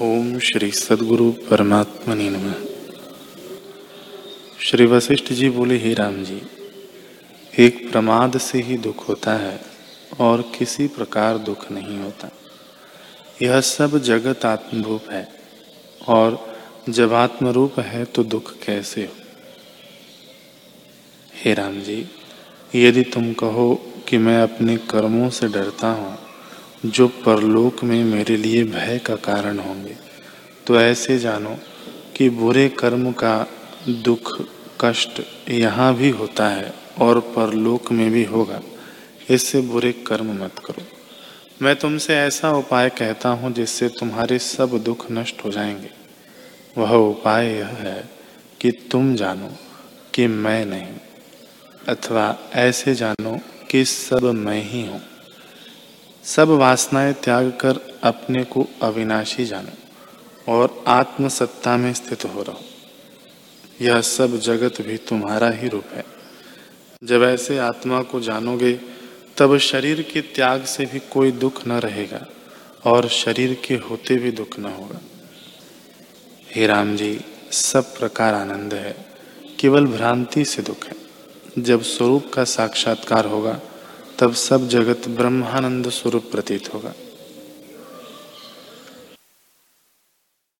ओम श्री सदगुरु परमात्मा नमः। श्री वशिष्ठ जी बोले, हे राम जी, एक प्रमाद से ही दुख होता है और किसी प्रकार दुख नहीं होता। यह सब जगत आत्मरूप है और जब आत्मरूप है तो दुख कैसे हो? हे राम जी, यदि तुम कहो कि मैं अपने कर्मों से डरता हूँ जो परलोक में मेरे लिए भय का कारण होंगे। तो ऐसे जानो कि बुरे कर्म का दुख, कष्ट यहाँ भी होता है और परलोक में भी होगा। इससे बुरे कर्म मत करो। मैं तुमसे ऐसा उपाय कहता हूँ जिससे तुम्हारे सब दुख नष्ट हो जाएँगे। वह उपाय यह है कि तुम जानो कि मैं नहीं, अथवा ऐसे जानो कि सब मैं ही हूँ। सब वासनाएँ त्याग कर अपने को अविनाशी जानो और आत्म सत्ता में स्थित हो रहो। यह सब जगत भी तुम्हारा ही रूप है। जब ऐसे आत्मा को जानोगे, तब शरीर के त्याग से भी कोई दुख न रहेगा और शरीर के होते भी दुख न होगा। हे राम जी, सब प्रकार आनंद है, केवल भ्रांति से दुख है। जब स्वरूप का साक्षात्कार होगा तब सब जगत ब्रह्मानंद स्वरूप प्रतीत होगा।